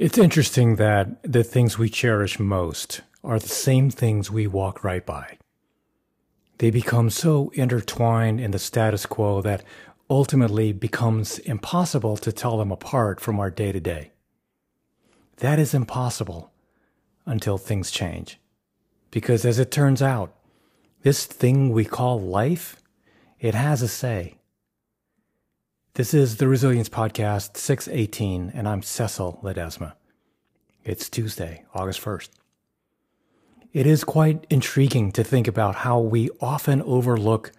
It's interesting that the things we cherish most are the same things we walk right by. They become so intertwined in the status quo that ultimately becomes impossible to tell them apart from our day to day. That is impossible until things change. Because as it turns out, this thing we call life, it has a say. This is the Resilience Podcast 618, and I'm Cecil Ledesma. It's Tuesday, August 1st. It is quite intriguing to think about how we often overlook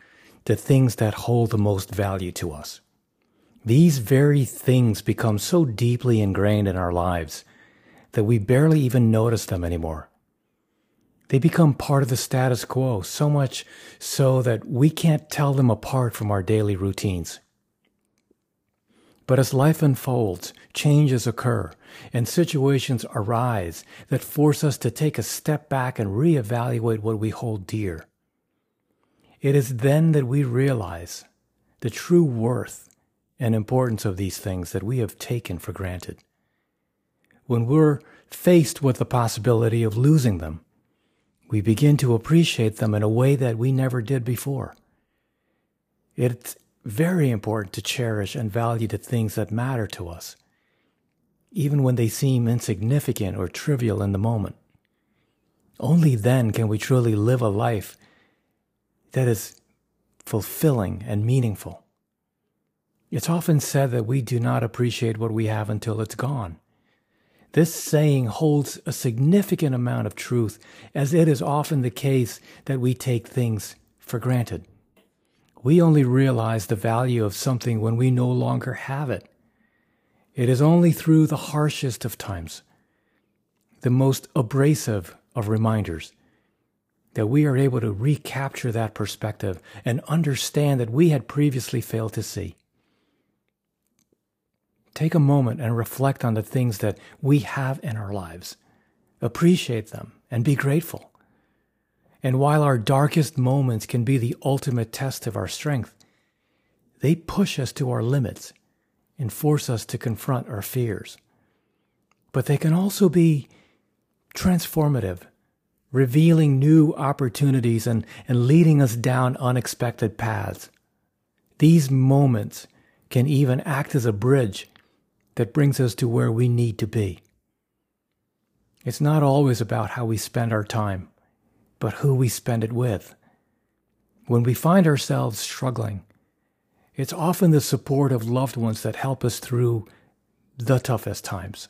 the things that hold the most value to us. These very things become so deeply ingrained in our lives that we barely even notice them anymore. They become part of the status quo, so much so that we can't tell them apart from our daily routines. But as life unfolds, changes occur and situations arise that force us to take a step back and reevaluate what we hold dear. It is then that we realize the true worth and importance of these things that we have taken for granted. When we're faced with the possibility of losing them, we begin to appreciate them in a way that we never did before. It's very important to cherish and value the things that matter to us, even when they seem insignificant or trivial in the moment. Only then can we truly live a life that is fulfilling and meaningful. It's often said that we do not appreciate what we have until it's gone. This saying holds a significant amount of truth, as it is often the case that we take things for granted. We only realize the value of something when we no longer have it. It is only through the harshest of times, the most abrasive of reminders, that we are able to recapture that perspective and understand that we had previously failed to see. Take a moment and reflect on the things that we have in our lives. Appreciate them and be grateful. And while our darkest moments can be the ultimate test of our strength, they push us to our limits and force us to confront our fears. But they can also be transformative, revealing new opportunities and, and leading us down unexpected paths. These moments can even act as a bridge that brings us to where we need to be. It's not always about how we spend our time but who we spend it with. When we find ourselves struggling, it's often the support of loved ones that help us through the toughest times.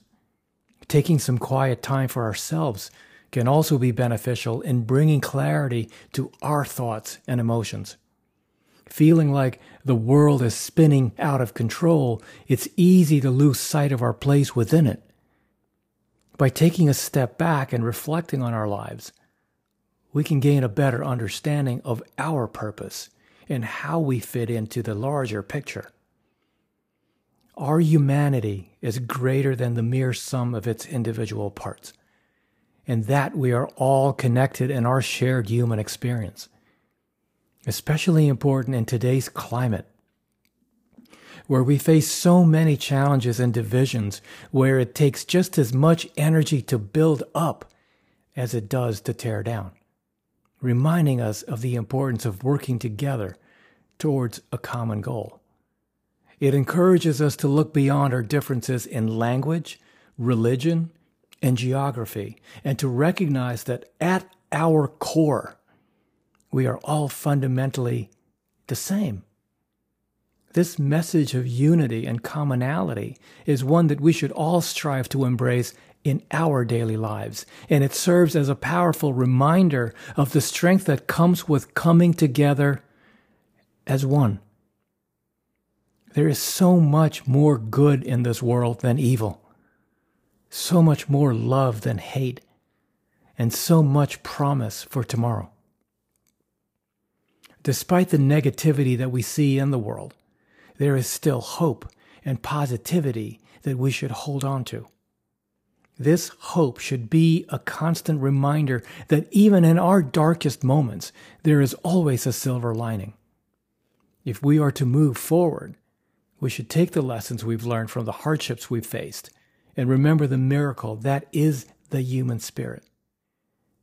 Taking some quiet time for ourselves can also be beneficial in bringing clarity to our thoughts and emotions. Feeling like the world is spinning out of control, it's easy to lose sight of our place within it. By taking a step back and reflecting on our lives, we can gain a better understanding of our purpose and how we fit into the larger picture. Our humanity is greater than the mere sum of its individual parts, and that we are all connected in our shared human experience. Especially important in today's climate, where we face so many challenges and divisions, where it takes just as much energy to build up as it does to tear down reminding us of the importance of working together towards a common goal. It encourages us to look beyond our differences in language, religion, and geography, and to recognize that at our core, we are all fundamentally the same. This message of unity and commonality is one that we should all strive to embrace in our daily lives. And it serves as a powerful reminder of the strength that comes with coming together as one. There is so much more good in this world than evil, so much more love than hate, and so much promise for tomorrow. Despite the negativity that we see in the world, there is still hope and positivity that we should hold on to. This hope should be a constant reminder that even in our darkest moments, there is always a silver lining. If we are to move forward, we should take the lessons we've learned from the hardships we've faced And remember the miracle that is the human spirit.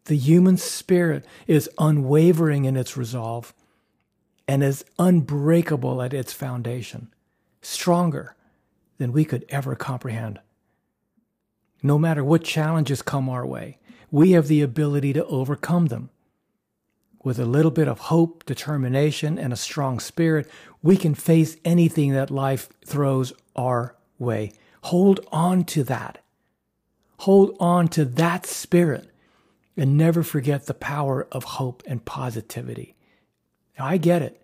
The human spirit is unwavering in its resolve and is unbreakable at its foundation, stronger than we could ever comprehend. No matter what challenges come our way, we have the ability to overcome them. With a little bit of hope, determination, and a strong spirit, we can face anything that life throws our way. Hold on to that. Hold on to that spirit and never forget the power of hope and positivity. Now, I get it.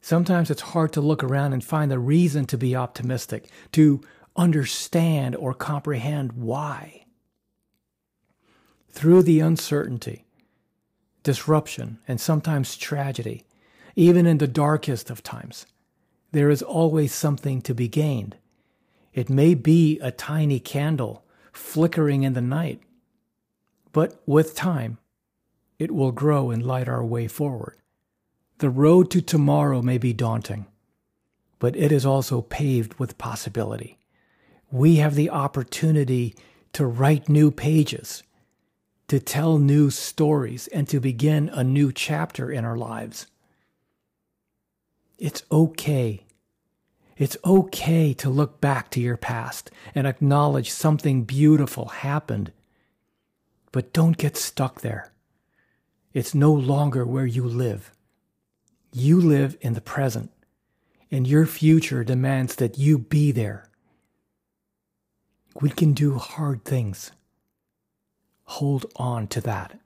Sometimes it's hard to look around and find the reason to be optimistic, to understand or comprehend why. Through the uncertainty, disruption, and sometimes tragedy, even in the darkest of times, there is always something to be gained. It may be a tiny candle flickering in the night, but with time, it will grow and light our way forward. The road to tomorrow may be daunting, but it is also paved with possibility. We have the opportunity to write new pages, to tell new stories, and to begin a new chapter in our lives. It's okay. It's okay to look back to your past and acknowledge something beautiful happened but don't get stuck there. It's no longer where you live. You live in the present, and your future demands that you be there. We can do hard things. Hold on to that.